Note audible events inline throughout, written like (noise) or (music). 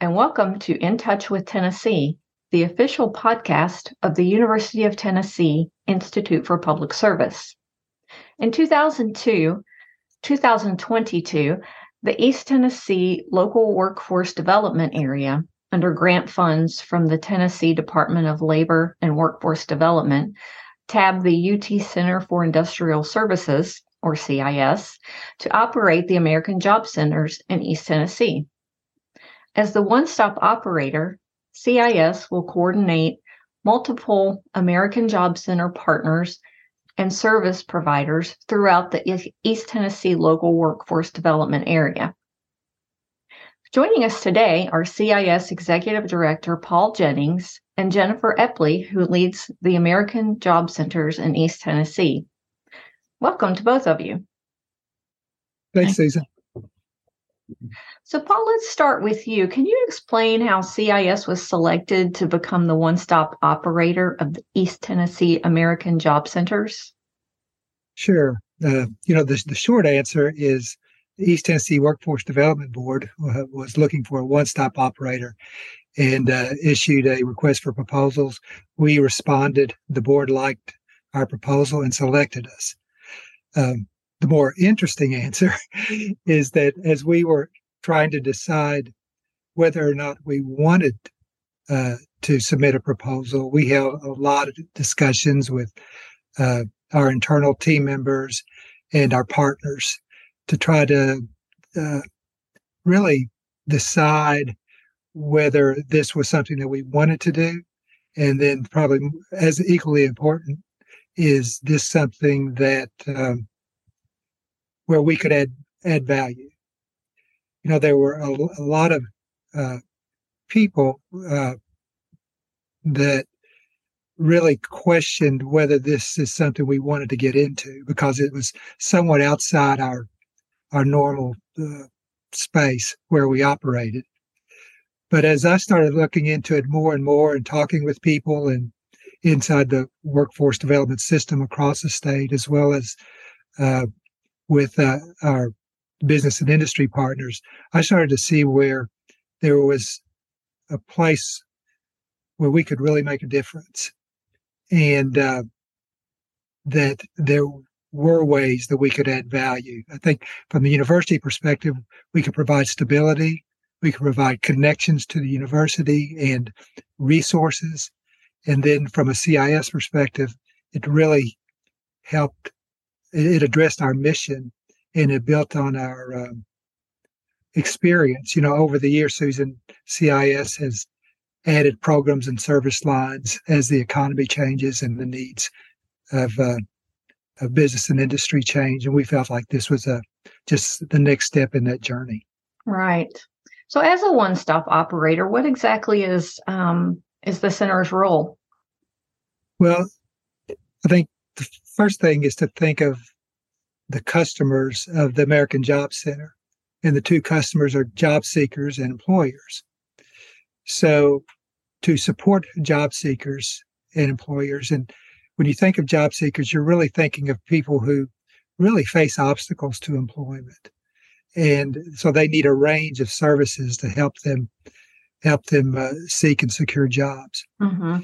and welcome to In Touch with Tennessee, the official podcast of the University of Tennessee Institute for Public Service. In 2002, 2022, the East Tennessee Local Workforce Development Area, under grant funds from the Tennessee Department of Labor and Workforce Development, tabbed the UT Center for Industrial Services, or CIS, to operate the American Job Centers in East Tennessee. As the one stop operator, CIS will coordinate multiple American Job Center partners and service providers throughout the East Tennessee local workforce development area. Joining us today are CIS Executive Director Paul Jennings and Jennifer Eppley, who leads the American Job Centers in East Tennessee. Welcome to both of you. Thanks, Susan. So, Paul, let's start with you. Can you explain how CIS was selected to become the one stop operator of the East Tennessee American Job Centers? Sure. Uh, you know, the, the short answer is the East Tennessee Workforce Development Board uh, was looking for a one stop operator and uh, issued a request for proposals. We responded. The board liked our proposal and selected us. Um, the more interesting (laughs) answer is that as we were trying to decide whether or not we wanted uh, to submit a proposal, we held a lot of discussions with uh, our internal team members and our partners to try to uh, really decide whether this was something that we wanted to do. And then, probably as equally important, is this something that um, where we could add add value. You know, there were a, a lot of uh, people uh, that really questioned whether this is something we wanted to get into because it was somewhat outside our our normal uh, space where we operated. But as I started looking into it more and more and talking with people and inside the workforce development system across the state, as well as uh, with uh, our business and industry partners, I started to see where there was a place where we could really make a difference, and uh, that there were ways that we could add value. I think from the university perspective, we could provide stability, we could provide connections to the university and resources. And then from a CIS perspective, it really helped it addressed our mission and it built on our um, experience. You know, over the years, Susan, CIS has added programs and service lines as the economy changes and the needs of, uh, of business and industry change. And we felt like this was a just the next step in that journey. Right. So, as a one-stop operator, what exactly is um, is the center's role? Well, I think the first thing is to think of the customers of the American Job Center. And the two customers are job seekers and employers. So to support job seekers and employers, and when you think of job seekers, you're really thinking of people who really face obstacles to employment. And so they need a range of services to help them help them uh, seek and secure jobs. Mm-hmm.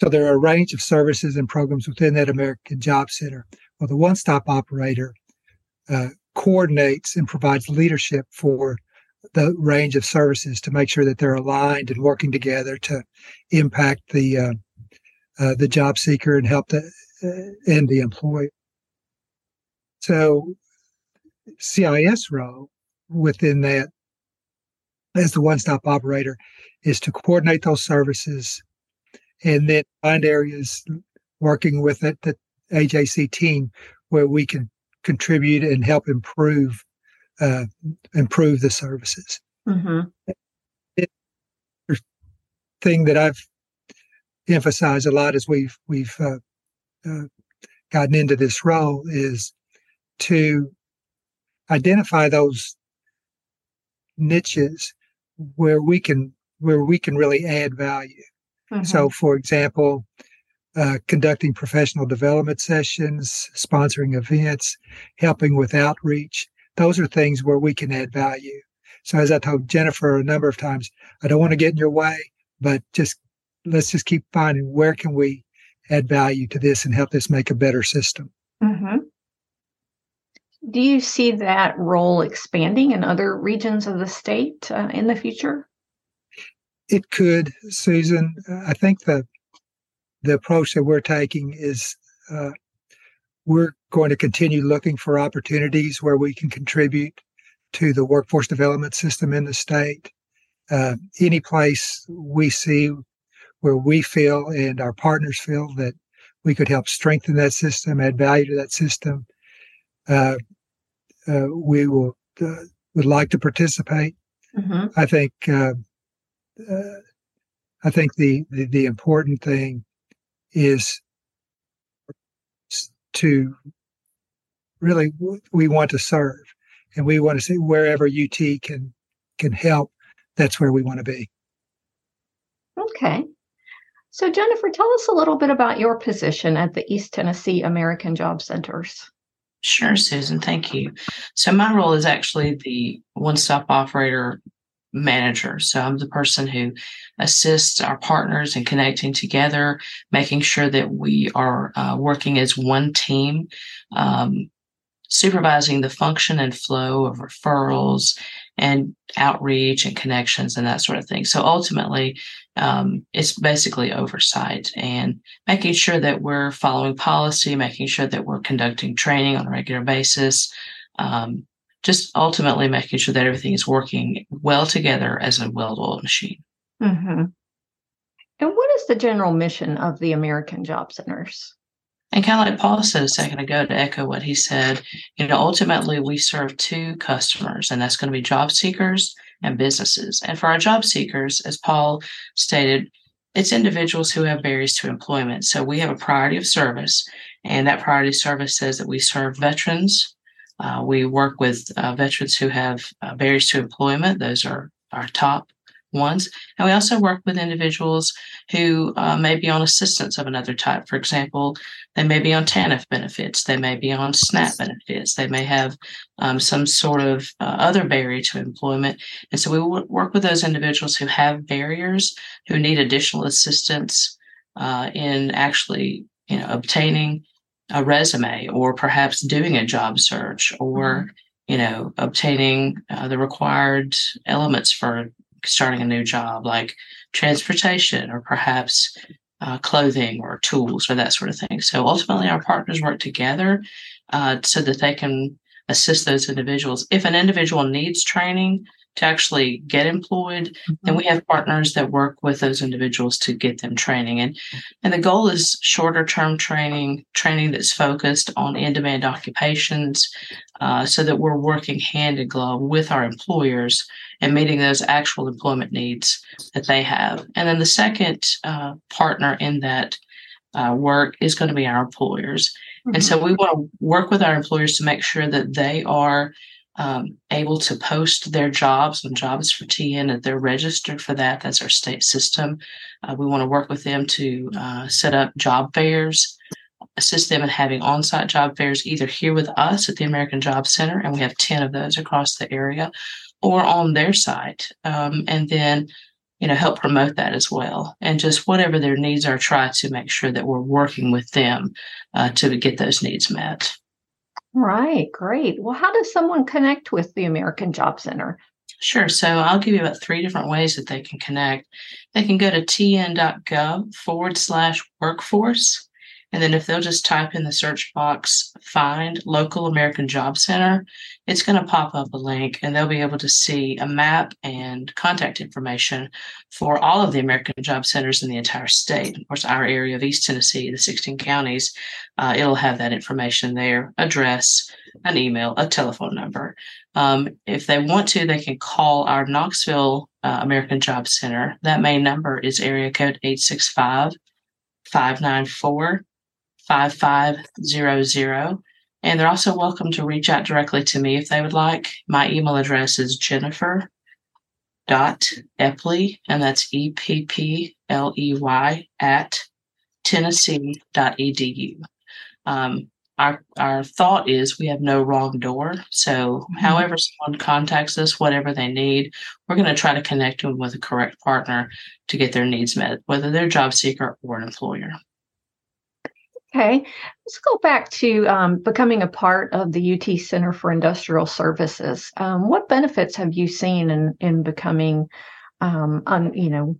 So there are a range of services and programs within that American Job Center. Well, the one stop operator uh, coordinates and provides leadership for the range of services to make sure that they're aligned and working together to impact the uh, uh, the job seeker and help the uh, and the employer. So, CIS role within that as the one-stop operator is to coordinate those services and then find areas working with it, the AJC team where we can contribute and help improve uh, improve the services. Mm-hmm. It, thing that I've emphasized a lot as we've we've uh, uh, gotten into this role is to identify those niches where we can where we can really add value. Mm-hmm. So, for example, uh, conducting professional development sessions, sponsoring events, helping with outreach. Those are things where we can add value. So as I told Jennifer a number of times, I don't want to get in your way, but just let's just keep finding where can we add value to this and help this make a better system. Mm-hmm. Do you see that role expanding in other regions of the state uh, in the future? It could, Susan. I think the the approach that we're taking is uh, we're going to continue looking for opportunities where we can contribute to the workforce development system in the state. Uh, any place we see where we feel and our partners feel that we could help strengthen that system, add value to that system, uh, uh, we will uh, would like to participate. Mm-hmm. I think uh, uh, I think the, the the important thing is to really we want to serve and we want to see wherever UT can can help that's where we want to be okay so jennifer tell us a little bit about your position at the east tennessee american job centers Sure, Susan. Thank you. So, my role is actually the one stop operator manager. So, I'm the person who assists our partners in connecting together, making sure that we are uh, working as one team, um, supervising the function and flow of referrals and outreach and connections and that sort of thing. So, ultimately, um, it's basically oversight and making sure that we're following policy, making sure that we're conducting training on a regular basis, um, just ultimately making sure that everything is working well together as a well-oiled machine. Mm-hmm. And what is the general mission of the American Job Centers? And kind of like Paul said a second ago, to echo what he said, you know, ultimately we serve two customers, and that's going to be job seekers and businesses. And for our job seekers, as Paul stated, it's individuals who have barriers to employment. So we have a priority of service, and that priority of service says that we serve veterans. Uh, we work with uh, veterans who have uh, barriers to employment. Those are our top ones. And we also work with individuals who uh, may be on assistance of another type. For example, they may be on TANF benefits, they may be on SNAP benefits, they may have um, some sort of uh, other barrier to employment. And so we w- work with those individuals who have barriers, who need additional assistance uh, in actually, you know, obtaining a resume or perhaps doing a job search or mm-hmm. you know obtaining uh, the required elements for starting a new job, like transportation or perhaps uh, clothing or tools or that sort of thing. So ultimately, our partners work together uh, so that they can assist those individuals. If an individual needs training, to actually get employed mm-hmm. then we have partners that work with those individuals to get them training and and the goal is shorter term training training that's focused on in-demand occupations uh, so that we're working hand in glove with our employers and meeting those actual employment needs that they have and then the second uh, partner in that uh, work is going to be our employers mm-hmm. and so we want to work with our employers to make sure that they are um, able to post their jobs on Jobs for TN and they're registered for that. That's our state system. Uh, we want to work with them to uh, set up job fairs, assist them in having on site job fairs either here with us at the American Job Center, and we have 10 of those across the area, or on their site. Um, and then you know help promote that as well and just whatever their needs are try to make sure that we're working with them uh, to get those needs met Right, great. Well, how does someone connect with the American Job Center? Sure. So I'll give you about three different ways that they can connect. They can go to tn.gov forward slash workforce. And then if they'll just type in the search box, find local American Job Center, it's going to pop up a link and they'll be able to see a map and contact information for all of the American Job Centers in the entire state. Of course, our area of East Tennessee, the 16 counties, uh, it'll have that information there address, an email, a telephone number. Um, if they want to, they can call our Knoxville uh, American Job Center. That main number is area code 865 594 5500. And they're also welcome to reach out directly to me if they would like. My email address is jennifer dot eppley, and that's E P P L E Y at tennessee.edu. Um, our our thought is we have no wrong door. So mm-hmm. however someone contacts us, whatever they need, we're going to try to connect them with a correct partner to get their needs met, whether they're a job seeker or an employer. Okay, let's go back to um, becoming a part of the UT Center for Industrial Services. Um, what benefits have you seen in in becoming, um, on you know,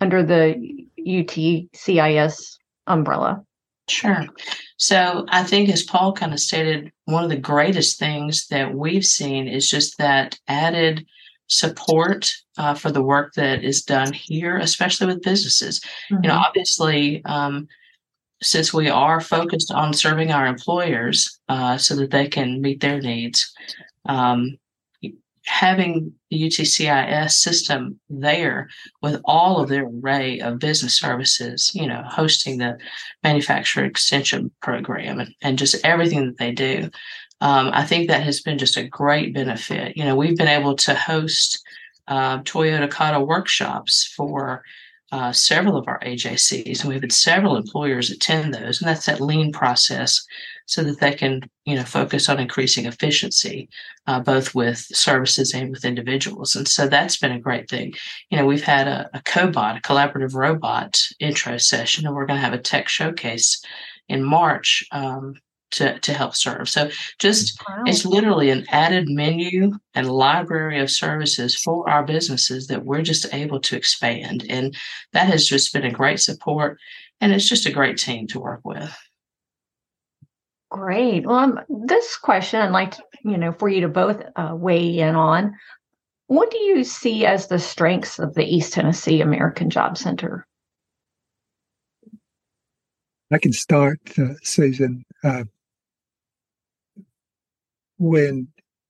under the UTCIS umbrella? Sure. So I think, as Paul kind of stated, one of the greatest things that we've seen is just that added support uh, for the work that is done here, especially with businesses. Mm-hmm. You know, mm-hmm. obviously, um, since we are focused on serving our employers uh, so that they can meet their needs, um, having the UTCIS system there with all of their array of business services, you know, hosting the manufacturer extension program and, and just everything that they do. Um, I think that has been just a great benefit. You know, we've been able to host uh, Toyota Kata workshops for uh, several of our AJCs, and we've had several employers attend those, and that's that lean process, so that they can, you know, focus on increasing efficiency, uh, both with services and with individuals. And so that's been a great thing. You know, we've had a, a cobot, a collaborative robot intro session, and we're going to have a tech showcase in March um, to, to help serve. So just wow. it's literally an added menu and library of services for our businesses that we're just able to expand. And that has just been a great support. And it's just a great team to work with. Great. Well, um, this question I'd like to, you know for you to both uh, weigh in on. What do you see as the strengths of the East Tennessee American Job Center? I can start, uh, Susan. Uh, when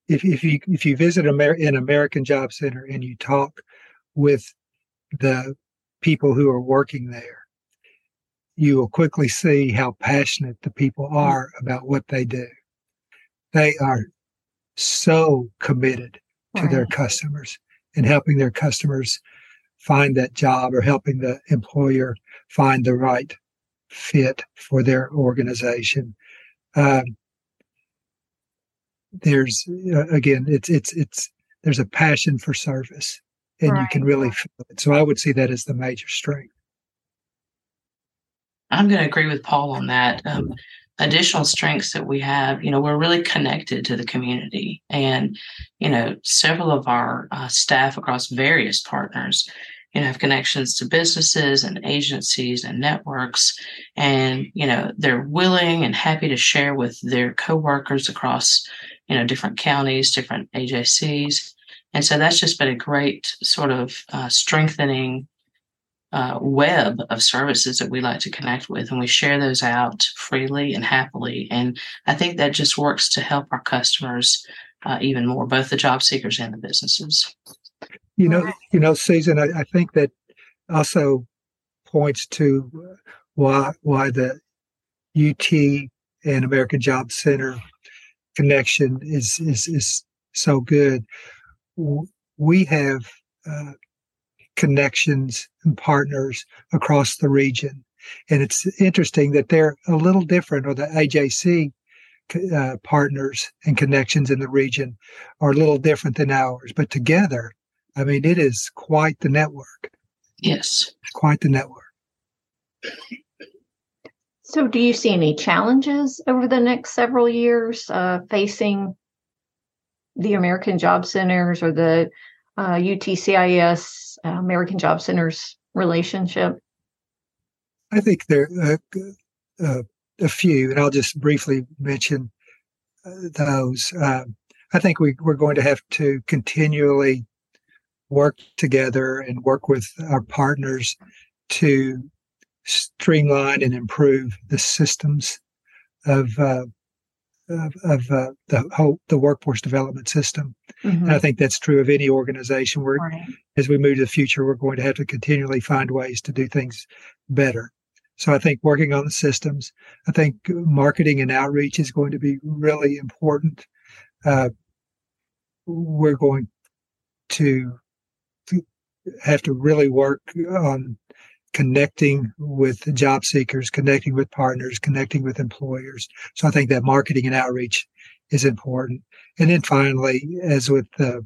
if, if you if you visit Amer- an American Job Center and you talk with the people who are working there, you will quickly see how passionate the people mm. are about what they do. They are so committed to right. their customers and helping their customers find that job or helping the employer find the right fit for their organization. Um, there's uh, again it's it's it's there's a passion for service and right. you can really feel it so i would see that as the major strength i'm going to agree with paul on that um, additional strengths that we have you know we're really connected to the community and you know several of our uh, staff across various partners you know have connections to businesses and agencies and networks and you know they're willing and happy to share with their coworkers across you know different counties different ajcs and so that's just been a great sort of uh, strengthening uh, web of services that we like to connect with and we share those out freely and happily. And i think that just works to help our customers uh, even more both the job seekers and the businesses. You know, you know, Susan, I, I think that also points to why why the UT and American Job Center connection is is is so good. We have uh, connections and partners across the region, and it's interesting that they're a little different, or the AJC uh, partners and connections in the region are a little different than ours, but together I mean, it is quite the network. Yes. It's quite the network. So, do you see any challenges over the next several years uh, facing the American Job Centers or the uh, UTCIS uh, American Job Centers relationship? I think there are uh, uh, a few, and I'll just briefly mention uh, those. Um, I think we, we're going to have to continually work together and work with our partners to streamline and improve the systems of uh, of, of uh, the whole the workforce development system. Mm-hmm. And I think that's true of any organization. Where right. as we move to the future, we're going to have to continually find ways to do things better. So I think working on the systems, I think marketing and outreach is going to be really important. Uh, we're going to have to really work on connecting with job seekers, connecting with partners, connecting with employers. So I think that marketing and outreach is important. And then finally, as with uh,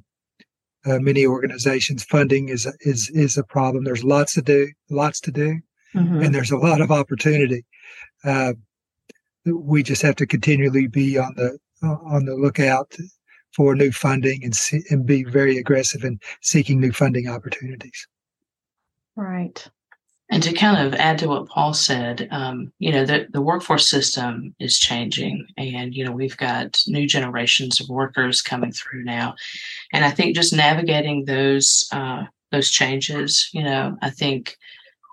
uh, many organizations, funding is is is a problem. There's lots to do, lots to do, mm-hmm. and there's a lot of opportunity. Uh, we just have to continually be on the on the lookout for new funding and see, and be very aggressive in seeking new funding opportunities. Right. And to kind of add to what Paul said, um, you know, the, the workforce system is changing. And, you know, we've got new generations of workers coming through now. And I think just navigating those uh, those changes, you know, I think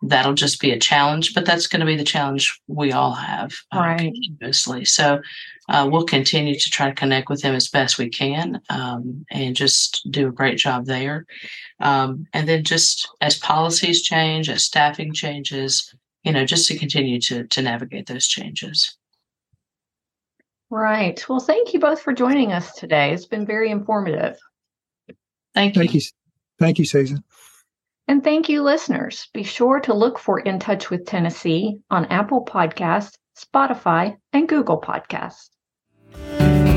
that'll just be a challenge, but that's going to be the challenge we all have uh, right. continuously. So uh, we'll continue to try to connect with them as best we can um, and just do a great job there. Um, and then just as policies change, as staffing changes, you know, just to continue to to navigate those changes. Right. Well, thank you both for joining us today. It's been very informative. Thank you. Thank you. Thank you, Susan. And thank you, listeners. Be sure to look for In Touch with Tennessee on Apple Podcasts, Spotify, and Google Podcasts. Thank you.